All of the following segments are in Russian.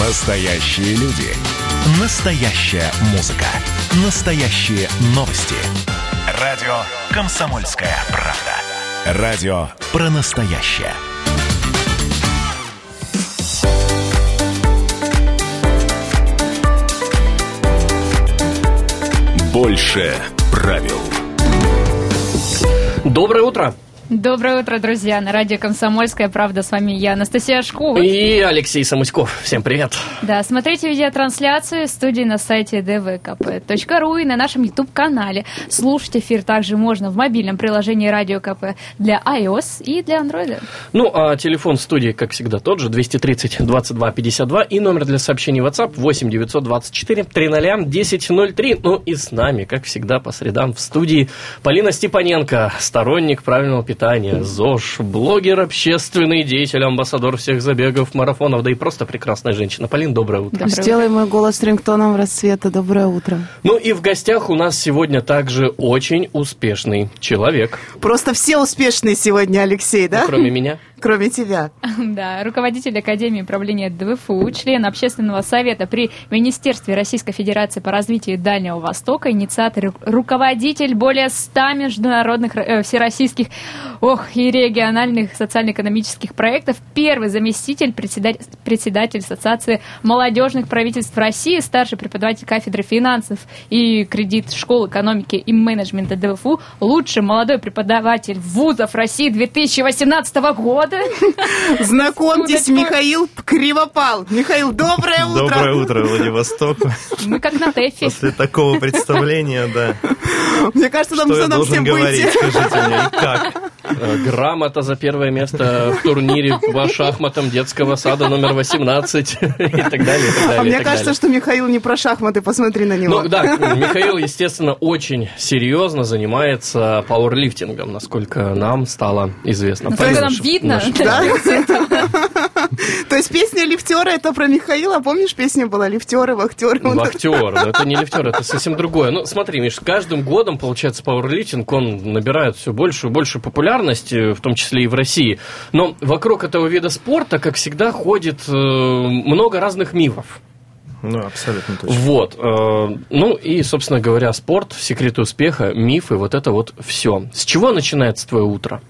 Настоящие люди. Настоящая музыка. Настоящие новости. Радио «Комсомольская правда». Радио про настоящее. Больше правил. Доброе утро. Доброе утро, друзья. На радио «Комсомольская правда» с вами я, Анастасия Шкова. И Алексей Самуськов. Всем привет. Да, смотрите видеотрансляцию студии на сайте dvkp.ru и на нашем YouTube-канале. Слушать эфир также можно в мобильном приложении «Радио КП» для iOS и для Android. Ну, а телефон студии, как всегда, тот же, 230 22 52 и номер для сообщений WhatsApp 8 924 300 1003. Ну и с нами, как всегда, по средам в студии Полина Степаненко, сторонник правильного питания питания, ЗОЖ, блогер, общественный деятель, амбассадор всех забегов, марафонов, да и просто прекрасная женщина. Полин, доброе утро. Доброе Сделай мой голос рингтоном рассвета. Доброе утро. Ну и в гостях у нас сегодня также очень успешный человек. Просто все успешные сегодня, Алексей, да? Ну, кроме меня. Кроме тебя. Да, руководитель Академии управления ДВФУ, член Общественного совета при Министерстве Российской Федерации по развитию Дальнего Востока, инициатор, руководитель более 100 международных э, всероссийских ох, и региональных социально-экономических проектов, первый заместитель председатель, председатель Ассоциации молодежных правительств России, старший преподаватель кафедры финансов и кредит школы экономики и менеджмента ДВФУ, лучший молодой преподаватель вузов России 2018 года. Знакомьтесь, Михаил Кривопал. Михаил, доброе утро. Доброе утро, Владивосток. Мы как на ТЭФе. После такого представления, да. Мне кажется, нам нужно нам всем говорить, выйти. скажите мне, и как? Э, грамота за первое место в турнире по шахматам детского сада номер 18 и так далее. И так далее а мне так кажется, далее. что Михаил не про шахматы, посмотри на него. Ну да, Михаил, естественно, очень серьезно занимается пауэрлифтингом, насколько нам стало известно. Насколько нам видно. Наш- Да? То есть песня лифтера это про Михаила, помнишь, песня была лифтеры, вахтеры. Вахтер, но это не лифтер, это совсем другое. Ну, смотри, Миш, с каждым годом, получается, пауэрлифтинг, он набирает все больше и больше популярности, в том числе и в России. Но вокруг этого вида спорта, как всегда, ходит э, много разных мифов. Ну, абсолютно точно. Вот. э, ну и, собственно говоря, спорт, секреты успеха, мифы, вот это вот все. С чего начинается твое утро?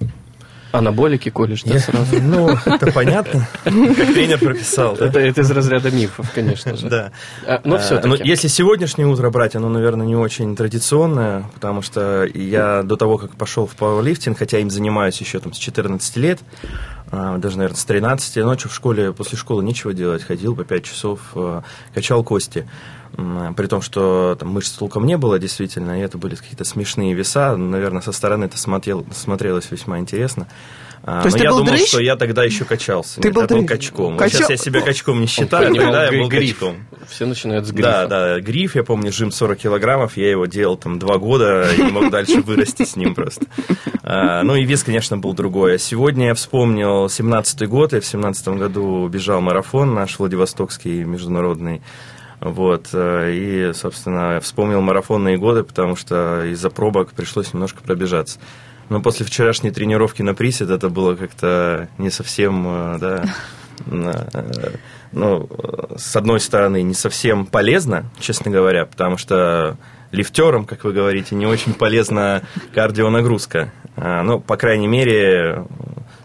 Анаболики колешь, да, сразу? Ну, это понятно, как тренер прописал. да? Это, это из разряда мифов, конечно же. Да. А, Но А, все-таки. ну, если сегодняшнее утро брать, оно, наверное, не очень традиционное, потому что я до того, как пошел в пауэрлифтинг, хотя им занимаюсь еще там с 14 лет, а, даже, наверное, с 13, ночью в школе, после школы нечего делать, ходил по 5 часов, качал кости. При том, что там мышц толком не было, действительно, и это были какие-то смешные веса. Наверное, со стороны это смотрел, смотрелось весьма интересно. А, То есть Но я думал, дрыщ? что я тогда еще качался. Ты Нет, был я был качком. Качок? Сейчас я себя качком не считаю, тогда я был гриф. качком. Все начинают с грифа. Да, да, гриф, я помню, жим 40 килограммов, я его делал там два года и не мог дальше вырасти с ним просто. А, ну и вес, конечно, был другой. А Сегодня я вспомнил 17-й год, я в 17 году бежал марафон наш Владивостокский международный. Вот, э, и, собственно, вспомнил марафонные годы, потому что из-за пробок пришлось немножко пробежаться. Но после вчерашней тренировки на присед это было как-то не совсем, э, да, э, ну, с одной стороны, не совсем полезно, честно говоря, потому что лифтерам, как вы говорите, не очень полезна кардионагрузка. А, Ну, по крайней мере,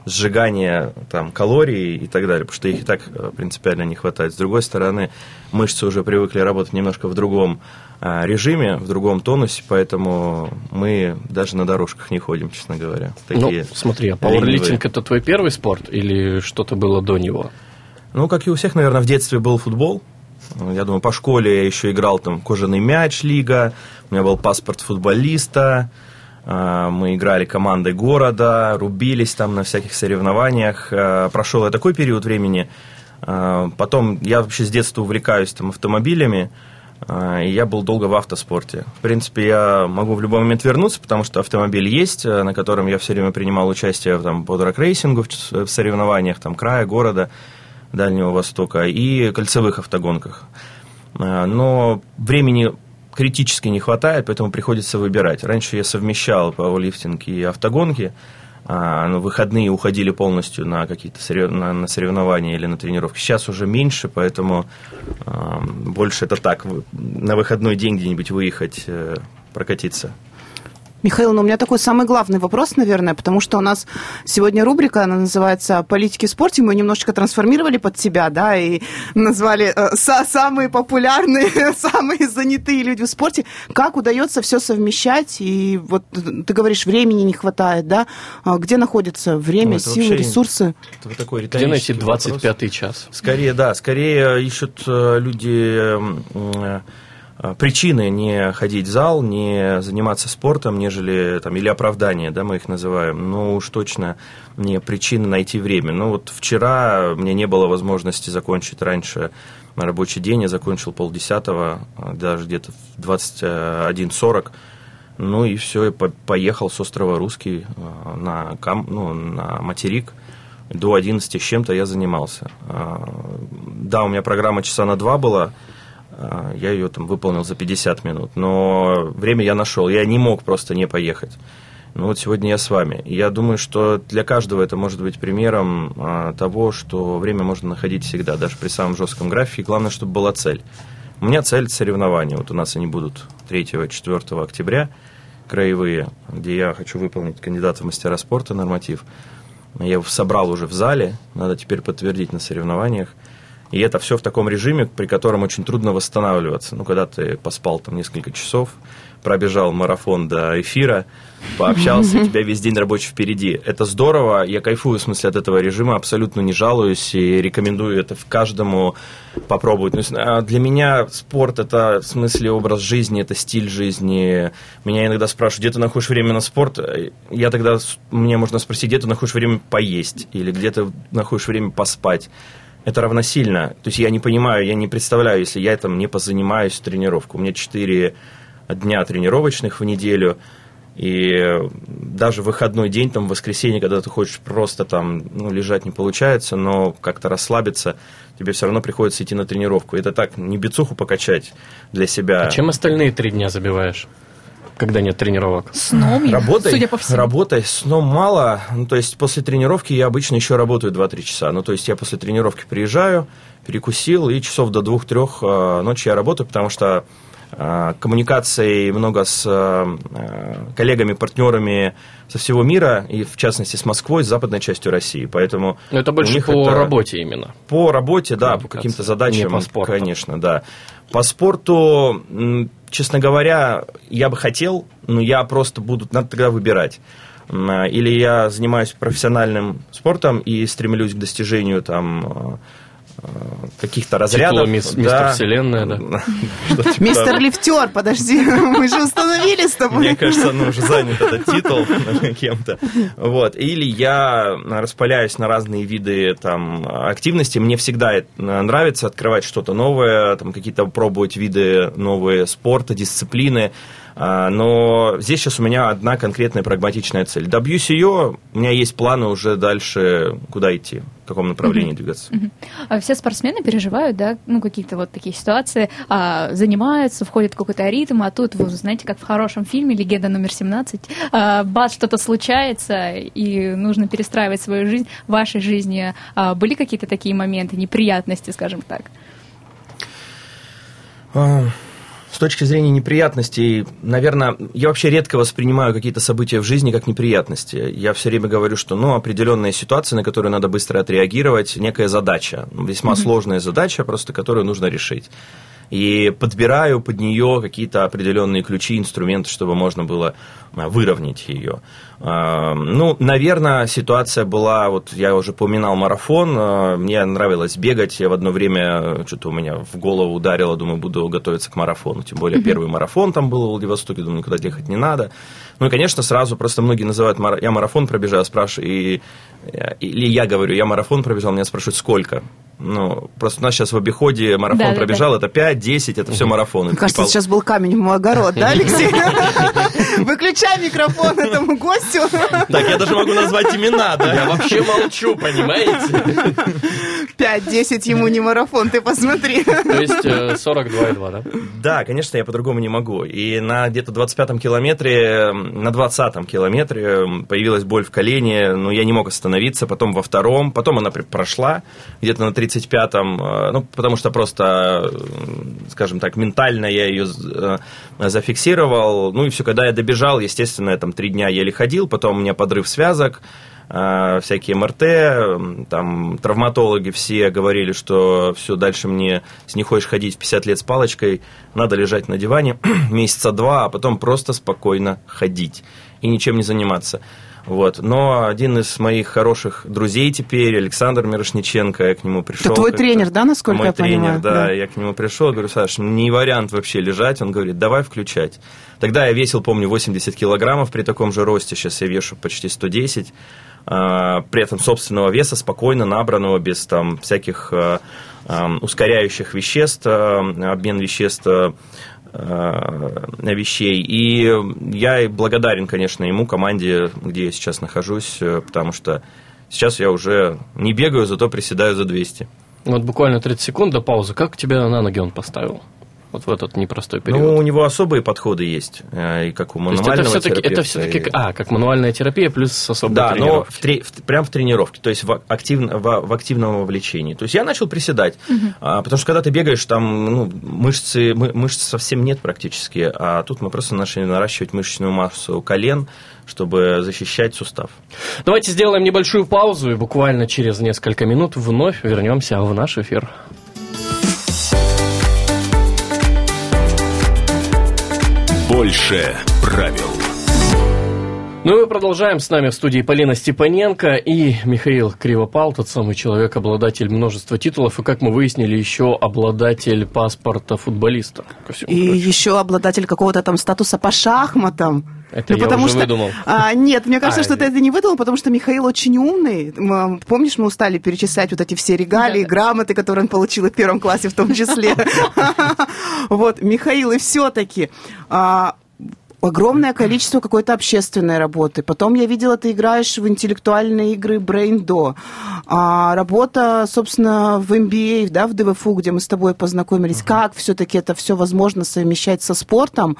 сжигание там, калорий и так далее, потому что их и так э, принципиально не хватает. С другой стороны, мышцы уже привыкли работать немножко в другом а, режиме, в другом тонусе, поэтому мы даже на дорожках не ходим, честно говоря. Ну, Такие смотри, а пауэрлифтинг это твой первый спорт или что-то было до него? Ну, как и у всех, наверное, в детстве был футбол. Я думаю, по школе я еще играл там кожаный мяч лига, у меня был паспорт футболиста, мы играли командой города, рубились там на всяких соревнованиях. А, Прошел я такой период времени. А, Потом я вообще с детства увлекаюсь там автомобилями, и я был долго в автоспорте. В принципе, я могу в любой момент вернуться, потому что автомобиль есть, э, на котором я все время принимал участие там, по драг-рейсингу в соревнованиях там, края, города. Дальнего Востока и кольцевых автогонках. Но времени критически не хватает, поэтому приходится выбирать. Раньше я совмещал пауэрлифтинг и автогонки, а, ну, выходные уходили полностью на какие-то сорев... на, на соревнования или на тренировки. Сейчас уже меньше, поэтому э, больше это так, на выходной день где-нибудь выехать, э, прокатиться. Михаил, ну у меня такой самый главный вопрос, наверное, потому что у нас сегодня рубрика, она называется «Политики в спорте». Мы немножечко трансформировали под себя, да, и назвали э, самые популярные, самые занятые люди в спорте. Как удается все совмещать? И вот ты говоришь, времени не хватает, да? А где находится время, ну, силы, ресурсы? Это такой где найти 25-й час? Скорее, да, скорее ищут э, люди э, а, причины не ходить в зал, не заниматься спортом, нежели там, или оправдания, да, мы их называем, ну уж точно не причины найти время. Ну вот вчера мне не было возможности закончить раньше рабочий день, я закончил полдесятого, даже где-то в 21.40, ну и все, я поехал с острова Русский а, на, кам, ну, на материк, до 11 с чем-то я занимался. Да, у меня программа часа на два была, я ее там выполнил за 50 минут, но время я нашел, я не мог просто не поехать. Ну вот сегодня я с вами. Я думаю, что для каждого это может быть примером а, того, что время можно находить всегда, даже при самом жестком графике. Главное, чтобы была цель. У меня цель соревнования. Вот у нас они будут 3-4 октября, краевые, где я хочу выполнить кандидата в мастера спорта норматив. Я его собрал уже в зале, надо теперь подтвердить на соревнованиях. И это все в таком режиме, при котором очень трудно восстанавливаться. Ну, когда ты поспал там несколько часов, пробежал марафон до эфира, пообщался, у тебя весь день рабочий впереди. Это здорово, я кайфую, в смысле, от этого режима, абсолютно не жалуюсь и рекомендую это каждому попробовать. Ну, а для меня спорт – это, в смысле, образ жизни, это стиль жизни. Меня иногда спрашивают, где ты находишь время на спорт? Я тогда, мне можно спросить, где ты находишь время поесть или где ты находишь время поспать это равносильно. То есть я не понимаю, я не представляю, если я там не позанимаюсь тренировку. У меня 4 дня тренировочных в неделю, и даже выходной день, там, в воскресенье, когда ты хочешь просто там ну, лежать, не получается, но как-то расслабиться, тебе все равно приходится идти на тренировку. Это так, не бицуху покачать для себя. А чем остальные три дня забиваешь? Когда нет тренировок? Сном, работай, судя по всему. Работай, сном мало. Ну, то есть после тренировки я обычно еще работаю 2-3 часа. Ну, то есть я после тренировки приезжаю, перекусил, и часов до 2-3 э, ночи я работаю, потому что коммуникаций много с э, коллегами, партнерами со всего мира, и в частности с Москвой, с западной частью России. Поэтому Но это больше по это... работе именно. По работе, да, по каким-то задачам. Не по спорту. Конечно, да. По спорту честно говоря, я бы хотел, но я просто буду, надо тогда выбирать. Или я занимаюсь профессиональным спортом и стремлюсь к достижению там Э, каких-то разрядов. Титула мис, да. Мистер Вселенная, да. Мистер Лифтер, подожди, мы же установили с тобой. Мне кажется, ну уже занят этот титул кем-то. Вот. Или я распыляюсь на разные виды там, активности. Мне всегда нравится открывать что-то новое, там, какие-то пробовать виды новые спорта, дисциплины. А, но здесь сейчас у меня одна конкретная прагматичная цель. Добьюсь ее, у меня есть планы уже дальше, куда идти, в каком направлении двигаться. А все спортсмены переживают, да, ну, какие-то вот такие ситуации, а, занимаются, входят в какой-то ритм, а тут, вы знаете, как в хорошем фильме «Легенда номер 17», а, бац, что-то случается, и нужно перестраивать свою жизнь. В вашей жизни а, были какие-то такие моменты, неприятности, скажем так? С точки зрения неприятностей, наверное, я вообще редко воспринимаю какие-то события в жизни как неприятности. Я все время говорю, что ну, определенная ситуация, на которую надо быстро отреагировать, некая задача, весьма mm-hmm. сложная задача, просто которую нужно решить и подбираю под нее какие-то определенные ключи, инструменты, чтобы можно было а, выровнять ее. А, ну, наверное, ситуация была, вот я уже упоминал марафон, а, мне нравилось бегать, я в одно время, что-то у меня в голову ударило, думаю, буду готовиться к марафону, тем более первый марафон там был в Владивостоке, думаю, никуда ехать не надо. Ну и, конечно, сразу просто многие называют, я марафон пробежал, спрашиваю, и, или я говорю, я марафон пробежал, меня спрашивают, сколько? Ну, просто у нас сейчас в обиходе марафон Да, да, пробежал, это 5, 10, это все марафоны. Мне кажется, пол- сейчас был камень в мой огород, да, Алексей? Выключай микрофон этому гостю. Так, я даже могу назвать имена, да? Я вообще молчу, понимаете? 5-10 ему не марафон, ты посмотри. То есть э, 42,2, да? Да, конечно, я по-другому не могу. И на где-то 25-м километре, на 20-м километре появилась боль в колене, но я не мог остановиться, потом во втором, потом она прошла, где-то на 35-м, э, ну, потому что просто, э, скажем так, ментально я ее э, зафиксировал, ну, и все, когда я добежал, естественно, я там три дня еле ходил, потом у меня подрыв связок, всякие МРТ, там травматологи все говорили, что все, дальше мне, если не хочешь ходить в 50 лет с палочкой, надо лежать на диване месяца два, а потом просто спокойно ходить и ничем не заниматься. Вот. Но один из моих хороших друзей теперь, Александр Мирошниченко, я к нему пришел. твой как-то. тренер, да, насколько Мой я тренер, понимаю? да, Да. я к нему пришел, говорю, Саш, не вариант вообще лежать. Он говорит, давай включать. Тогда я весил, помню, 80 килограммов при таком же росте, сейчас я вешу почти 110. А, при этом собственного веса, спокойно набранного, без там всяких а, ам, ускоряющих веществ, а, обмен веществ вещей. И я благодарен, конечно, ему, команде, где я сейчас нахожусь, э, потому что сейчас я уже не бегаю, зато приседаю за 200. Вот буквально 30 секунд до паузы. Как тебя на ноги он поставил? Вот в этот непростой период. Ну, у него особые подходы есть, э, и как у То есть это мануального все-таки, все-таки, и- а, как мануальная терапия плюс особые Да, но тренировки. в тре- в- прям в тренировке, то есть в, активно, в, в активном вовлечении. То есть я начал приседать, а, потому что когда ты бегаешь, там ну, мышцы, мы- мышц совсем нет практически, а тут мы просто начали наращивать мышечную массу колен, чтобы защищать сустав. Давайте сделаем небольшую паузу и буквально через несколько минут вновь вернемся в наш эфир. Больше правил. Ну и мы продолжаем. С нами в студии Полина Степаненко и Михаил Кривопал, тот самый человек, обладатель множества титулов, и, как мы выяснили, еще обладатель паспорта футболиста. И прочему. еще обладатель какого-то там статуса по шахматам. Это я уже выдумал. А, нет, мне кажется, А, что ты это не выдумал, потому что Михаил очень умный. М, Помнишь, мы устали перечислять вот эти все регалии, Да-да. грамоты, которые он получил в первом классе в том числе. Вот, Михаил, и все-таки огромное количество какой-то общественной работы. Потом я видела, ты играешь в интеллектуальные игры Brain А, работа, собственно, в MBA, да, в ДВФУ, где мы с тобой познакомились. Как все-таки это все возможно совмещать со спортом?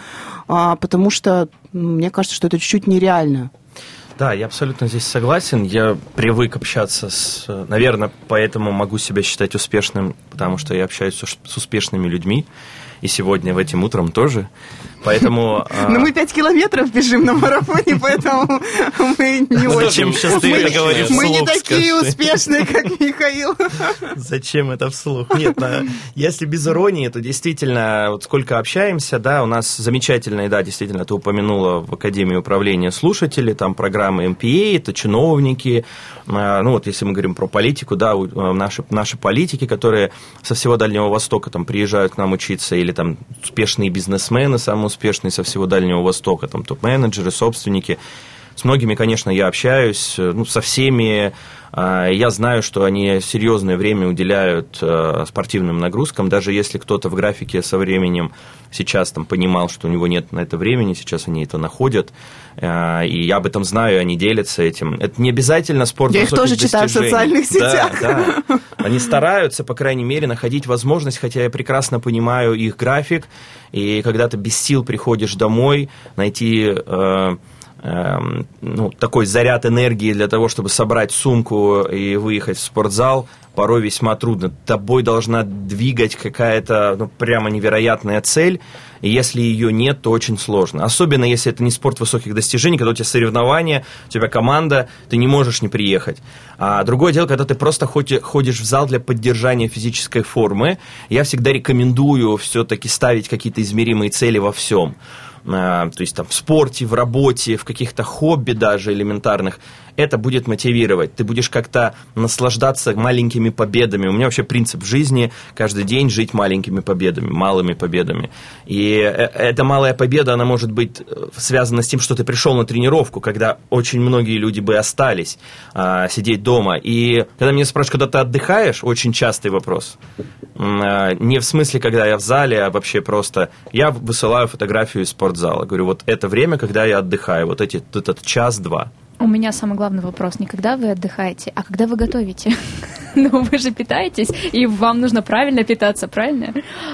А, потому что м, мне кажется, что это чуть-чуть нереально. Да, я абсолютно здесь согласен. Я привык общаться с... Наверное, поэтому могу себя считать успешным, потому что я общаюсь с успешными людьми. И сегодня, в этим утром тоже. Поэтому... а, Но мы пять километров бежим на марафоне, поэтому мы не Ну, очень... зачем сейчас ты мы- это говоришь Мы не такие успешные, как Михаил. Зачем это вслух? Нет, на- если без иронии, то действительно, вот сколько общаемся, да, у нас замечательные, да, действительно, ты упомянула в Академии управления слушатели, там программы MPA, это чиновники, а, ну вот если мы говорим про политику, да, а, наши, наши политики, которые со всего Дальнего Востока там приезжают к нам учиться, или там успешные бизнесмены, самые успешные со всего Дальнего Востока, там топ-менеджеры, собственники, с многими, конечно, я общаюсь, э, ну, со всеми. А, Я знаю, что они серьезное время уделяют э, спортивным нагрузкам, даже если кто-то в графике со временем сейчас там понимал, что у него нет на это времени, сейчас они это находят, Э, и я об этом знаю, они делятся этим. Это не обязательно спорт Я их тоже читаю в социальных сетях. Да, да. Они стараются, по крайней мере, находить возможность, хотя я прекрасно понимаю их график, и когда ты без сил приходишь домой, найти э, ну, такой заряд энергии для того, чтобы собрать сумку и выехать в спортзал, порой весьма трудно. Тобой должна двигать какая-то ну, прямо невероятная цель, и если ее нет, то очень сложно. Особенно если это не спорт высоких достижений, когда у тебя соревнования, у тебя команда, ты не можешь не приехать. А другое дело, когда ты просто ходи- ходишь в зал для поддержания физической формы, я всегда рекомендую все-таки ставить какие-то измеримые цели во всем. А, то есть там в спорте, в работе, в каких-то хобби даже элементарных. Это будет мотивировать. Ты будешь как-то наслаждаться маленькими победами. У меня вообще принцип жизни каждый день жить маленькими победами, малыми победами. И э, эта малая победа, она может быть э, связана с тем, что ты пришел на тренировку, когда очень многие люди бы остались а, сидеть дома. И когда меня спрашивают, когда ты отдыхаешь, очень частый вопрос. А, не в смысле, когда я в зале, а вообще просто я высылаю фотографию из спортзала. Говорю, вот это время, когда я отдыхаю, вот эти, этот час-два. У меня самый главный вопрос не когда вы отдыхаете, а когда вы готовите. ну, вы же питаетесь, и вам нужно правильно питаться, правильно?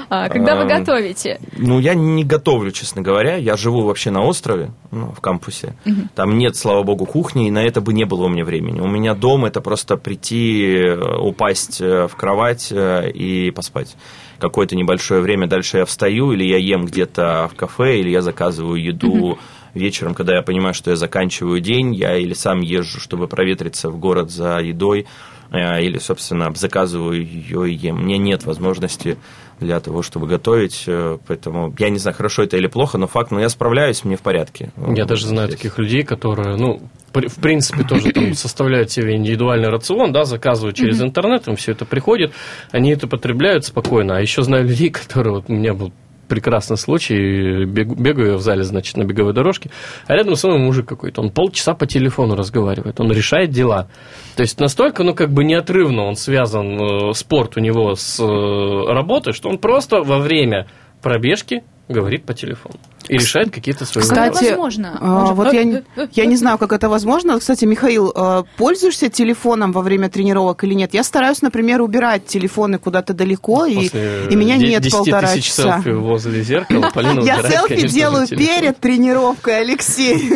А, когда вы готовите? Ну, я не готовлю, честно говоря. Я живу вообще на острове, ну, в кампусе. Там нет, слава богу, кухни, и на это бы не было у меня времени. У меня дом это просто прийти, э, упасть э, в кровать э, и поспать какое-то небольшое время. Дальше я встаю, или я ем где-то в кафе, или я заказываю еду вечером, когда я понимаю, что я заканчиваю день, я или сам езжу, чтобы проветриться в город за едой, э, или, собственно, заказываю ее и ем. Мне нет возможности для того, чтобы готовить, э, поэтому я не знаю, хорошо это или плохо, но факт, но ну, я справляюсь, мне в порядке. Я даже знаю здесь. таких людей, которые, ну, в принципе, тоже там составляют себе индивидуальный рацион, да, заказывают через интернет, им все это приходит, они это потребляют спокойно. А еще знаю людей, которые, вот у меня был прекрасный случай. Бегаю в зале, значит, на беговой дорожке, а рядом со мной мужик какой-то. Он полчаса по телефону разговаривает, он решает дела. То есть настолько, ну, как бы неотрывно он связан, э, спорт у него с э, работой, что он просто во время пробежки говорит по телефону и решает какие-то свои Кстати, вопросы. возможно. А, вот я, я не знаю, как это возможно. Кстати, Михаил, а, пользуешься телефоном во время тренировок или нет? Я стараюсь, например, убирать телефоны куда-то далеко, и, и меня нет полтора тысяч часа. селфи возле зеркала. Полина я селфи делаю перед тренировкой, Алексей.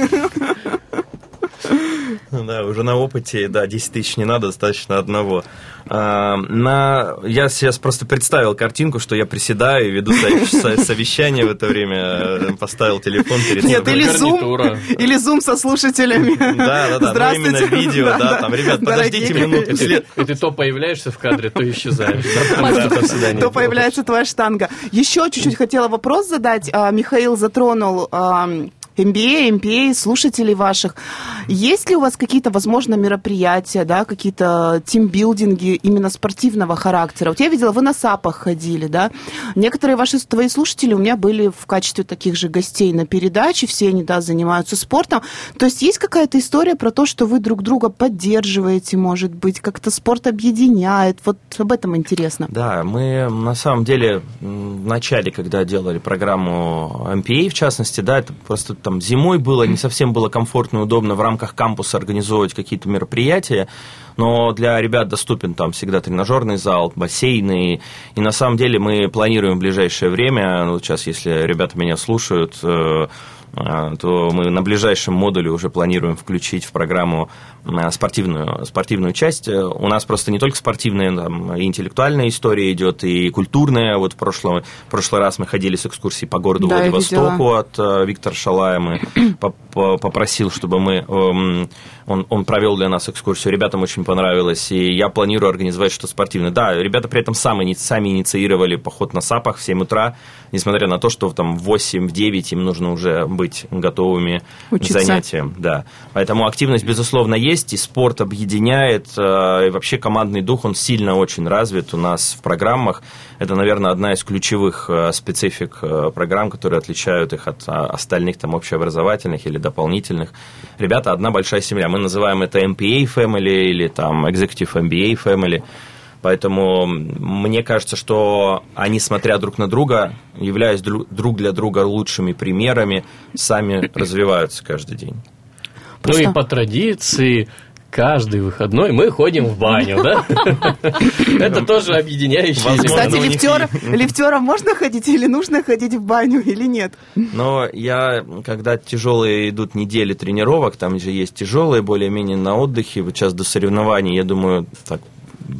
Да, уже на опыте, да, 10 тысяч не надо, достаточно одного. А, на... Я сейчас просто представил картинку, что я приседаю и веду совещание в это время, э, поставил телефон перед Нет, или Zoom, или Zoom со слушателями. Да, да, да, ну именно видео, да, там, ребят, подождите минуту. И ты то появляешься в кадре, то исчезаешь. То появляется твоя штанга. Еще чуть-чуть хотела вопрос задать. А, Михаил затронул MBA, MPA, слушателей ваших. Есть ли у вас какие-то, возможно, мероприятия, да, какие-то тимбилдинги именно спортивного характера? Вот я видела, вы на САПах ходили, да? Некоторые ваши твои слушатели у меня были в качестве таких же гостей на передаче, все они, да, занимаются спортом. То есть есть какая-то история про то, что вы друг друга поддерживаете, может быть, как-то спорт объединяет? Вот об этом интересно. Да, мы на самом деле в начале, когда делали программу MPA, в частности, да, это просто там зимой было, не совсем было комфортно и удобно в рамках кампуса организовывать какие-то мероприятия, но для ребят доступен там всегда тренажерный зал, бассейны, и на самом деле мы планируем в ближайшее время, ну, сейчас, если ребята меня слушают, э, то мы на ближайшем модуле уже планируем включить в программу а, спортивную, спортивную часть. У нас просто не только спортивная, там, и интеллектуальная история идет, и культурная. Вот в прошлом, в прошлый раз мы ходили с экскурсией по городу да, Владивостоку от uh, Виктора Шалая. Мы попросил, чтобы мы... Um, он, он провел для нас экскурсию, ребятам очень понравилось, и я планирую организовать что-то спортивное. Да, ребята при этом сами, сами инициировали поход на САПах в 7 утра, несмотря на то, что там в 8-9 им нужно уже быть готовыми Учиться. к занятиям. Да. Поэтому активность, безусловно, есть, и спорт объединяет, э, и вообще командный дух, он сильно очень развит у нас в программах. Это, наверное, одна из ключевых э, специфик э, программ, которые отличают их от остальных там общеобразовательных или дополнительных. Ребята, одна большая семья мы называем это MPA Family или там Executive MBA Family. Поэтому мне кажется, что они, смотря друг на друга, являясь друг для друга лучшими примерами, сами развиваются каждый день. Просто... Ну и по традиции каждый выходной мы ходим в баню, да? Это тоже объединяющий Кстати, лифтерам можно ходить или нужно ходить в баню или нет? Но я, когда тяжелые идут недели тренировок, там же есть тяжелые, более-менее на отдыхе, вот сейчас до соревнований, я думаю, так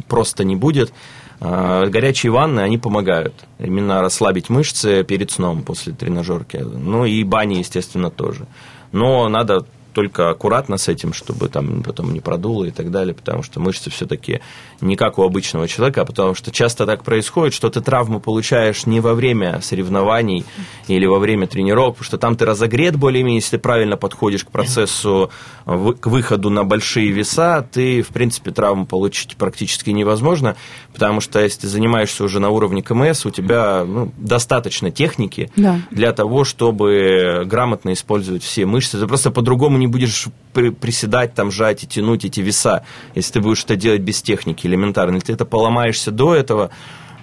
просто не будет. А, горячие ванны, они помогают именно расслабить мышцы перед сном после тренажерки. Ну и бани, естественно, тоже. Но надо только аккуратно с этим, чтобы там потом не продуло и так далее, потому что мышцы все-таки не как у обычного человека, а потому что часто так происходит, что ты травму получаешь не во время соревнований или во время тренировок, потому что там ты разогрет более-менее, если ты правильно подходишь к процессу, к выходу на большие веса, ты, в принципе, травму получить практически невозможно, потому что если ты занимаешься уже на уровне КМС, у тебя ну, достаточно техники да. для того, чтобы грамотно использовать все мышцы. Ты просто по-другому не будешь приседать, там, жать и тянуть эти веса, если ты будешь это делать без техники элементарно. Если ты это поломаешься до этого,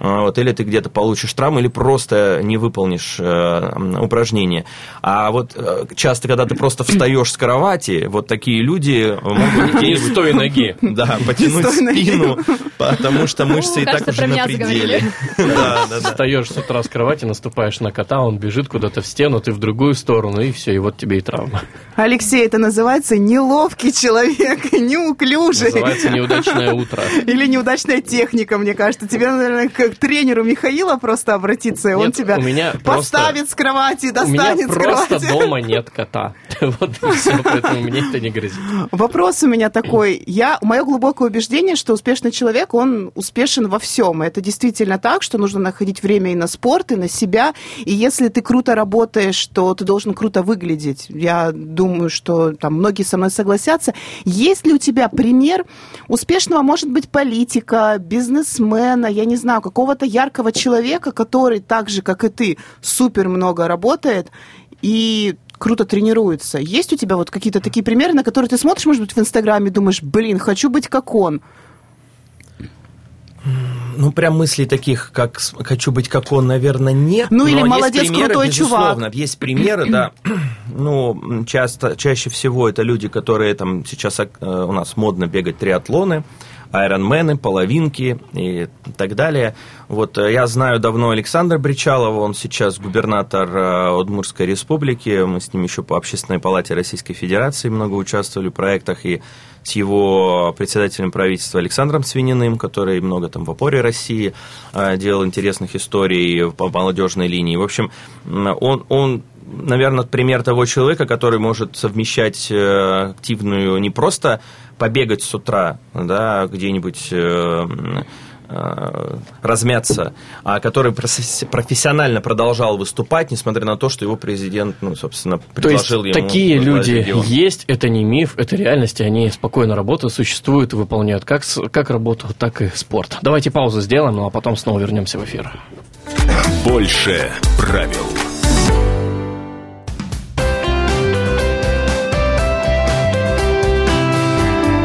вот, или ты где-то получишь травму, или просто не выполнишь э, упражнение. А вот э, часто, когда ты просто встаешь с кровати, вот такие люди могут не с той ноги. Да, потянуть спину, потому что мышцы и так уже на пределе. Встаешь с утра с кровати, наступаешь на кота, он бежит куда-то в стену, ты в другую сторону, и все, и вот тебе и травма. Алексей, это называется неловкий человек, неуклюжий. Называется неудачное утро. Или неудачная техника, мне кажется. Тебе, наверное, к тренеру Михаила просто обратиться, и он тебя меня поставит просто... с кровати, достанет с кровати. просто дома нет кота. Вот и все, поэтому мне это не грозит. Вопрос у меня такой. Я, мое глубокое убеждение, что успешный человек, он успешен во всем. Это действительно так, что нужно находить время и на спорт, и на себя. И если ты круто работаешь, то ты должен круто выглядеть. Я думаю, что там многие со мной согласятся. Есть ли у тебя пример успешного, может быть, политика, бизнесмена, я не знаю, какого какого-то яркого человека, который так же, как и ты, супер много работает и круто тренируется. Есть у тебя вот какие-то такие примеры, на которые ты смотришь, может быть, в Инстаграме, думаешь, блин, хочу быть как он? Ну, прям мыслей таких, как хочу быть как он, наверное, нет. Ну, или молодец, примеры, крутой безусловно, чувак. Есть примеры, да. Ну, часто, чаще всего это люди, которые там сейчас э, у нас модно бегать триатлоны айронмены, половинки и так далее. Вот э, я знаю давно Александра Бричалова, он сейчас губернатор э, Удмурской республики, мы с ним еще по Общественной палате Российской Федерации много участвовали в проектах, и с его председателем правительства Александром Свининым, который много там в опоре России э, делал интересных историй по молодежной линии. В общем, он, он наверное, пример того человека, который может совмещать активную не просто побегать с утра, да, где-нибудь э, э, размяться, а который профессионально продолжал выступать, несмотря на то, что его президент, ну, собственно, предложил то есть, ему... такие люди регион. есть, это не миф, это реальность, и они спокойно работают, существуют и выполняют как, как работу, так и спорт. Давайте паузу сделаем, ну а потом снова вернемся в эфир. Больше правил.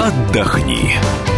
Отдохни.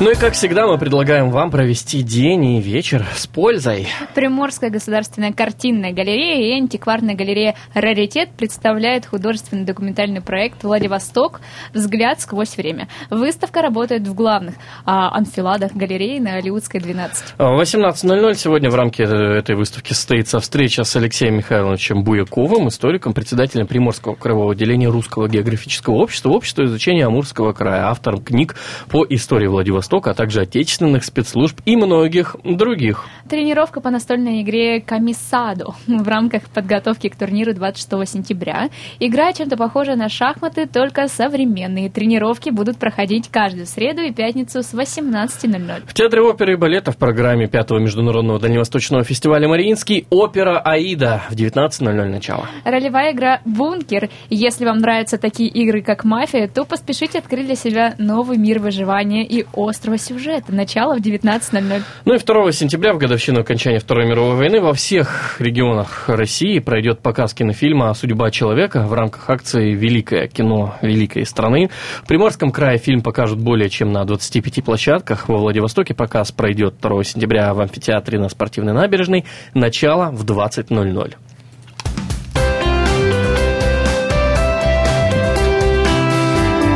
Ну и как всегда мы предлагаем вам провести день и вечер с пользой. Приморская государственная картинная галерея и антикварная галерея «Раритет» представляют художественный документальный проект «Владивосток. Взгляд сквозь время». Выставка работает в главных а, анфиладах галереи на Алиутской, 12. В 18.00 сегодня в рамке этой выставки состоится встреча с Алексеем Михайловичем Буяковым, историком, председателем Приморского краевого отделения Русского географического общества, общества изучения Амурского края, автором книг по истории Владивостока Востока, а также отечественных спецслужб и многих других. Тренировка по настольной игре «Комиссадо» в рамках подготовки к турниру 26 сентября. Игра чем-то похожа на шахматы, только современные. Тренировки будут проходить каждую среду и пятницу с 18.00. В Театре оперы и балета в программе 5-го Международного Дальневосточного фестиваля «Мариинский» опера «Аида» в 19.00 начало. Ролевая игра «Бункер». Если вам нравятся такие игры, как «Мафия», то поспешите открыть для себя новый мир выживания и остров острого сюжета. Начало в 19.00. Ну и 2 сентября, в годовщину окончания Второй мировой войны, во всех регионах России пройдет показ кинофильма «Судьба человека» в рамках акции «Великое кино великой страны». В Приморском крае фильм покажут более чем на 25 площадках. Во Владивостоке показ пройдет 2 сентября в амфитеатре на спортивной набережной. Начало в 20.00.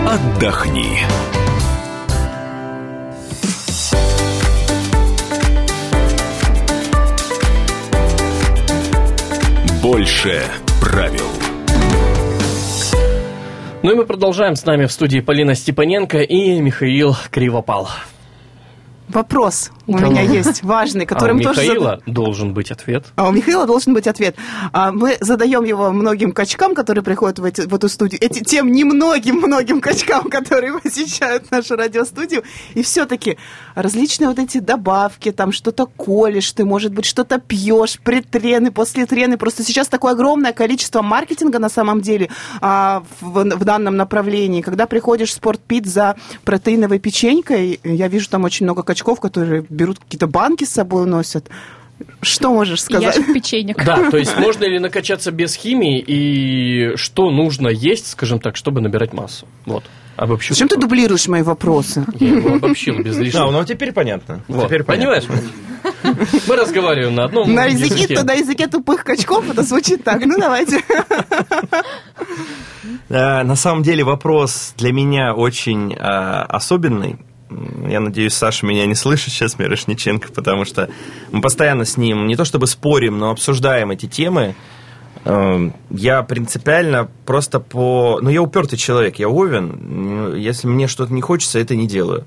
Отдохни. Больше правил. Ну и мы продолжаем. С нами в студии Полина Степаненко и Михаил Кривопал. Вопрос. У Да меня есть важный, А который у тоже Михаила должен быть ответ. А у Михаила должен быть ответ. А мы задаем его многим качкам, которые приходят в, эти- в эту студию, эти, тем немногим-многим качкам, которые посещают нашу радиостудию. И все-таки различные вот эти добавки, там что-то колешь, ты, может быть, что-то пьешь, предтрены, после трены. Просто сейчас такое огромное количество маркетинга на самом деле а, в, в данном направлении. Когда приходишь в спортпит за протеиновой печенькой, я вижу там очень много качков, которые берут какие-то банки с собой носят. Что можешь сказать? Ящик печенек. Да, то есть можно ли накачаться без химии и что нужно есть, скажем так, чтобы набирать массу? Вот. Обобщу. Зачем ты дублируешь мои вопросы? Я его обобщил без А, лишнего. ну теперь понятно. Вот, Теперь понятно. понимаешь? Мы разговариваем на одном На языке, языке. на языке тупых качков это звучит так. Ну, давайте. Э, На самом деле вопрос для меня очень э, особенный. Я надеюсь, Саша меня не слышит сейчас, Мирошниченко, потому что мы постоянно с ним не то чтобы спорим, но обсуждаем эти темы. Э, Я принципиально просто по... Ну, я упертый человек, я овен. Если мне что-то не хочется, это не делаю.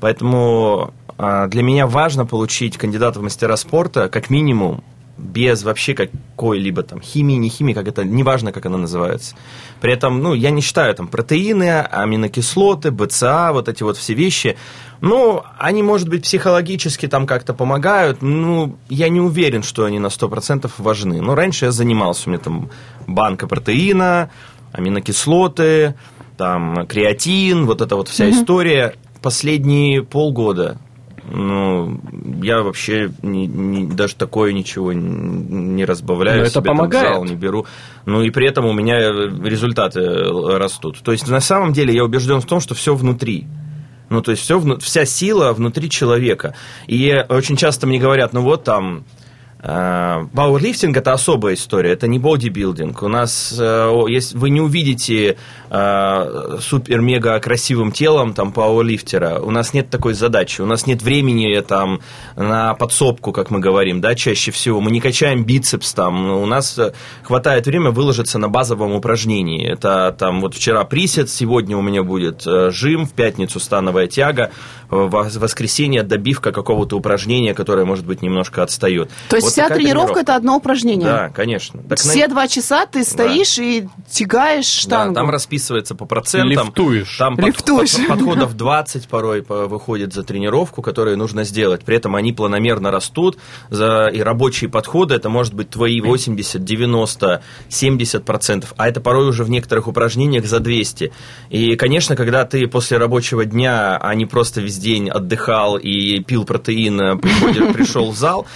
Поэтому а, для меня важно получить кандидата в мастера спорта как минимум без вообще какой-либо там химии, не химии, как это, неважно, как она называется. При этом, ну, я не считаю там протеины, аминокислоты, БЦА, вот эти вот все вещи. Ну, они, может быть, психологически там как-то помогают, ну, я не уверен, что они на 100% важны. Но раньше я занимался, у меня там банка протеина, аминокислоты, там креатин, вот эта вот вся история. Последние полгода ну, я вообще не- не- даже такое ничего не разбавляю, Но это помогает. зал не беру. Ну и при этом у меня результаты растут. То есть на самом деле я убежден в том, что все внутри. Ну, то есть все, вся сила внутри человека. И очень часто мне говорят, ну вот там э, Пауэрлифтинг это особая история, это не бодибилдинг. У нас, э, если вы не увидите э, супер-мега красивым телом там пауэрлифтера, у нас нет такой задачи, у нас нет времени там на подсобку, как мы говорим, да, чаще всего. Мы не качаем бицепс там, у нас э, хватает время выложиться на базовом упражнении. Это там вот вчера присед, сегодня у меня будет э, жим, в пятницу становая тяга, в вос- воскресенье добивка какого-то упражнения, которое, может быть, немножко отстает. То есть Вот вся такая тренировка это одно упражнение. Да, конечно. Так на- Все два часа ты стоишь и тягаешь да, штангу. там расписывается по процентам. Лифтуешь. Там под- Лифтуешь. под- подходов 20 порой по- выходит за тренировку, которые нужно сделать. При этом они планомерно растут. За, и рабочие подходы, это может быть твои 80, 90, 70 процентов. А это порой уже в некоторых упражнениях за 200. И, конечно, когда ты после рабочего дня, а не просто весь день отдыхал и пил протеин, э, пришел в зал,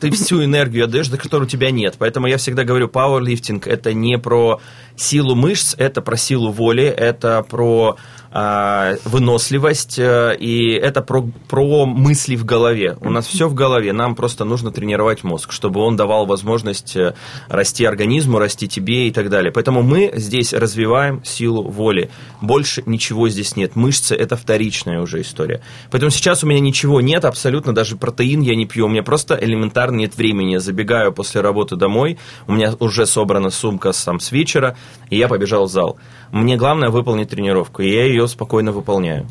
ты всю энергию отдаешь, до которой у тебя нет. Поэтому я всегда говорю, пауэрлифтинг это не про силу мышц, это про силу воли, это про выносливость, э, и это про, про мысли в голове. У нас все в голове, нам просто нужно тренировать мозг, чтобы он давал возможность э, расти организму, расти тебе и так далее. Поэтому мы здесь развиваем силу воли. Больше ничего здесь нет. Мышцы – это вторичная уже история. Поэтому сейчас у меня ничего нет, абсолютно, даже протеин я не пью. У меня просто элементарно нет времени. Я забегаю после работы домой, у меня уже собрана сумка сам с вечера, и я побежал в зал. Мне главное выполнить тренировку, и я ее спокойно выполняю.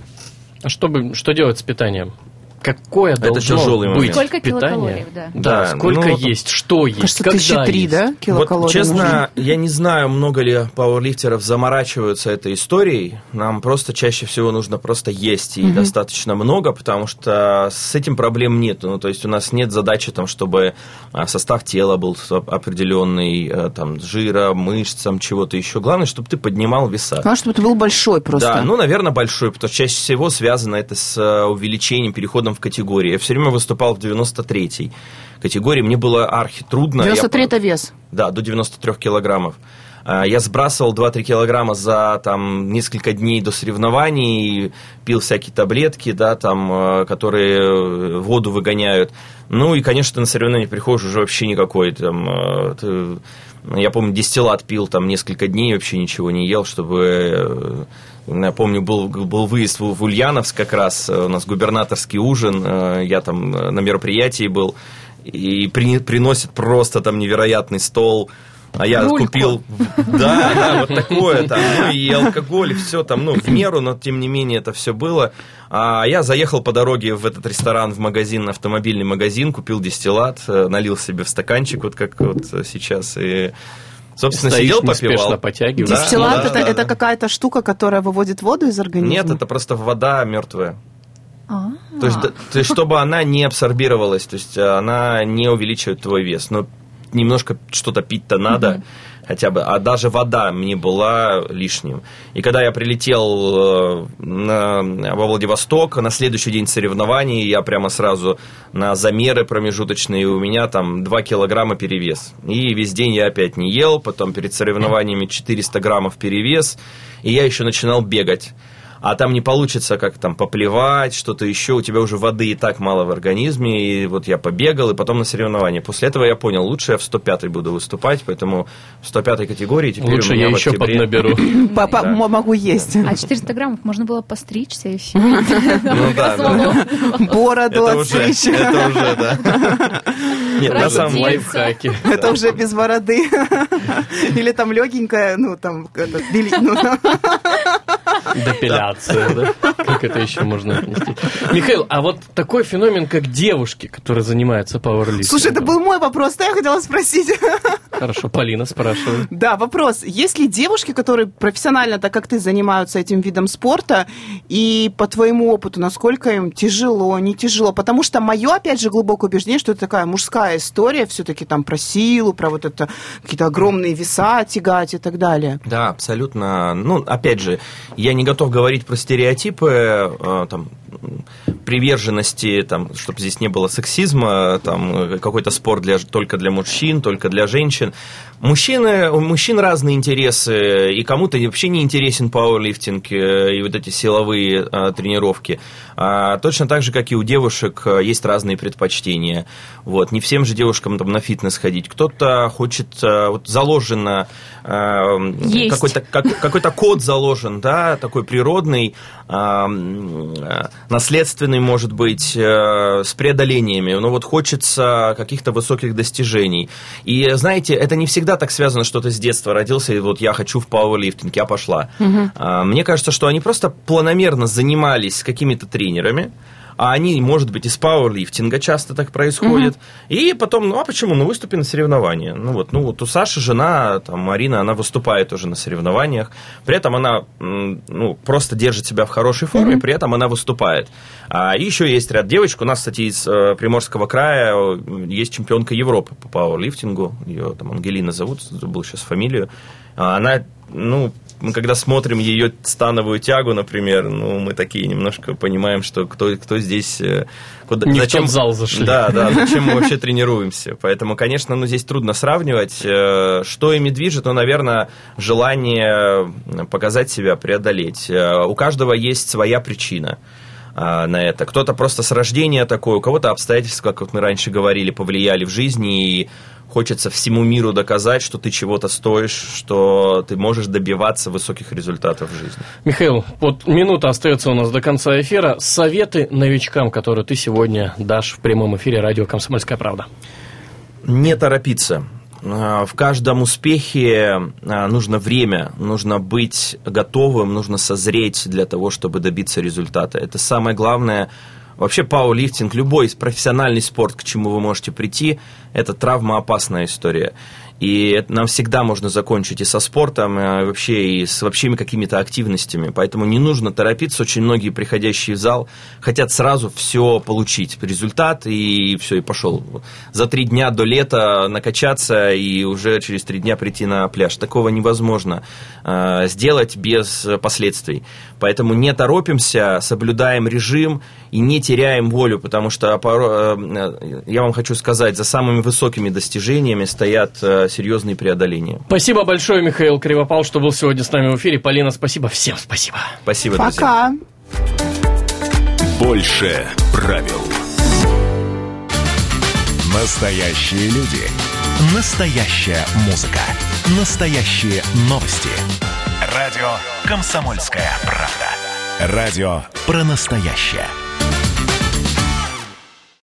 А что, что делать с питанием? Какое Это должно тяжелый быть момент. Сколько питание? килокалорий, да. Да, Да, сколько ну, есть, что есть, Кажется, когда тысячи три, есть. да, килокалорий? Вот, честно, нужно? я не знаю, много ли пауэрлифтеров заморачиваются этой историей. Нам просто чаще всего нужно просто есть, и достаточно много, потому что с этим проблем нет. Ну, то есть у нас нет задачи, там, чтобы а, состав тела был с- определенный, э, там, жира, мышц, там, чего-то еще. Главное, чтобы ты поднимал веса. Главное, чтобы ты был большой просто. Да, ну, наверное, большой, потому что чаще всего связано это с э, увеличением, переходом в категории. Я все время выступал в 93-й категории, мне было архи трудно. Я 93 это вес. да, до 93 килограммов. А, Я сбрасывал 2-3 килограмма за там, несколько дней до соревнований, пил всякие таблетки, да, там, э, которые э, воду выгоняют. Ну и, конечно, ты на соревнования приходишь уже вообще никакой. Там, э, ты- я помню, дистиллат пил там несколько дней, вообще ничего не ел, чтобы... э, Я помню, был, был выезд в Ульяновск как раз, э, у нас губернаторский ужин, я там на мероприятии был, и при- приносит просто там невероятный стол, А я Рульку. купил, да, да, вот такое там, ну и алкоголь, все там, ну, в меру, но тем не менее это все было. А я заехал по дороге в этот ресторан, в магазин, автомобильный магазин, купил дистиллат, э, налил себе в стаканчик, вот как вот сейчас, и, собственно, Стоишь, сидел, попивал. потягиваешь. Да, Дистиллат да, это, да, это да. какая-то штука, которая выводит воду из организма? Нет, это просто вода мертвая. А. То есть, то есть, чтобы она не абсорбировалась, то есть она не увеличивает твой вес. Но немножко что-то пить-то надо хотя бы. А даже вода мне была лишним. И когда я прилетел э, на, во Владивосток, на следующий день соревнований, я прямо сразу на замеры промежуточные, у меня там 2 килограмма перевес. И весь день я опять не ел, потом перед соревнованиями 400 граммов перевес, и я еще начинал бегать а там не получится как там поплевать, что-то еще, у тебя уже воды и так мало в организме, и вот я побегал, и потом на соревнования. После этого я понял, лучше я в 100-й буду выступать, поэтому в 105-й категории теперь Лучше у меня я в еще октябре- поднаберу. Могу есть. А 400 граммов можно было постричься и все. Ну да. Бороду отстричь. это уже, да. Нет, на самом. Лайфхаки. Это уже без бороды. Или там легенькая, ну там, ну, Депиляция, да? Как это еще можно отнести? Михаил, а вот такой феномен, как девушки, которые занимаются пауэрлифтингом. Слушай, это был мой вопрос, да, я хотела спросить. Хорошо, Полина спрашивает. Да, вопрос. Есть ли девушки, которые профессионально, так как ты, занимаются этим видом спорта, и по твоему опыту, насколько им тяжело, не тяжело? Потому что мое, опять же, глубокое убеждение, что это такая мужская история, все-таки там про силу, про вот это какие-то огромные веса тягать и так далее. Да, абсолютно. Ну, опять же, я не готов говорить про стереотипы, э, там, приверженности, там, чтобы здесь не было сексизма, там, какой-то спорт для, только для мужчин, только для женщин. Мужчины, у мужчин разные интересы, и кому-то вообще не интересен пауэрлифтинг э, и вот эти силовые э, тренировки. А, точно так же, как и у девушек, э, есть разные предпочтения. Вот. Не всем же девушкам там, на фитнес ходить. Кто-то хочет, вот заложено Есть. какой-то как- какой-то код заложен, да, такой природный, наследственный, может быть, э, с преодолениями. Но вот хочется каких-то высоких достижений. И знаете, это не всегда так связано, что ты с детства родился, и вот я хочу в пауэрлифтинг, я пошла. А, Мне кажется, что они просто планомерно занимались с какими-то тренерами, а они, может быть, из пауэрлифтинга часто так происходит. И потом, ну а почему? Ну выступи на соревнования. Ну вот, ну вот у Саши жена, там, Марина, она выступает уже на соревнованиях. При этом она ну, просто держит себя в хорошей форме, при этом она выступает. А еще есть ряд девочек. У нас, кстати, из э, Приморского края э, есть чемпионка Европы по пауэрлифтингу. Ее там Ангелина зовут, забыл сейчас фамилию. А Она, ну, мы когда смотрим ее становую тягу, например, ну, мы такие немножко понимаем, что кто, кто здесь... э, Куда, Не в тот зал зашли. Да, да, зачем мы вообще тренируемся. Поэтому, конечно, ну, здесь трудно сравнивать. Э, Что ими движет, ну, наверное, желание показать себя, преодолеть. Э, У каждого есть своя причина а, на это. Кто-то просто с рождения такой, у кого-то обстоятельства, как вот мы раньше говорили, повлияли в жизни, и хочется всему миру доказать, что ты чего-то стоишь, что ты можешь добиваться высоких результатов в жизни. Михаил, вот минута остается у нас до конца эфира. Советы новичкам, которые ты сегодня дашь в прямом эфире радио «Комсомольская правда». Не торопиться. А, В каждом успехе а, нужно время, нужно быть готовым, нужно созреть для того, чтобы добиться результата. Это самое главное. Вообще пауэрлифтинг, любой профессиональный спорт, к чему вы можете прийти, это травмоопасная история. И нам всегда можно закончить и со спортом, и вообще и с вообще какими-то активностями. Поэтому не нужно торопиться. Очень многие приходящие в зал хотят сразу все получить, результат, и все, и пошел. За три дня до лета накачаться и уже через три дня прийти на пляж. Такого невозможно э, сделать без последствий. Поэтому не торопимся, соблюдаем режим и не теряем волю, потому что поро- э, я вам хочу сказать, за самыми высокими достижениями стоят э, серьезные преодоления. Спасибо большое, Михаил Кривопал, что был сегодня с нами в эфире. Полина, спасибо. Всем спасибо. Спасибо, друзья. Пока. Больше правил. Настоящие люди. Настоящая музыка. Настоящие новости. Радио «Комсомольская правда». Радио про настоящее.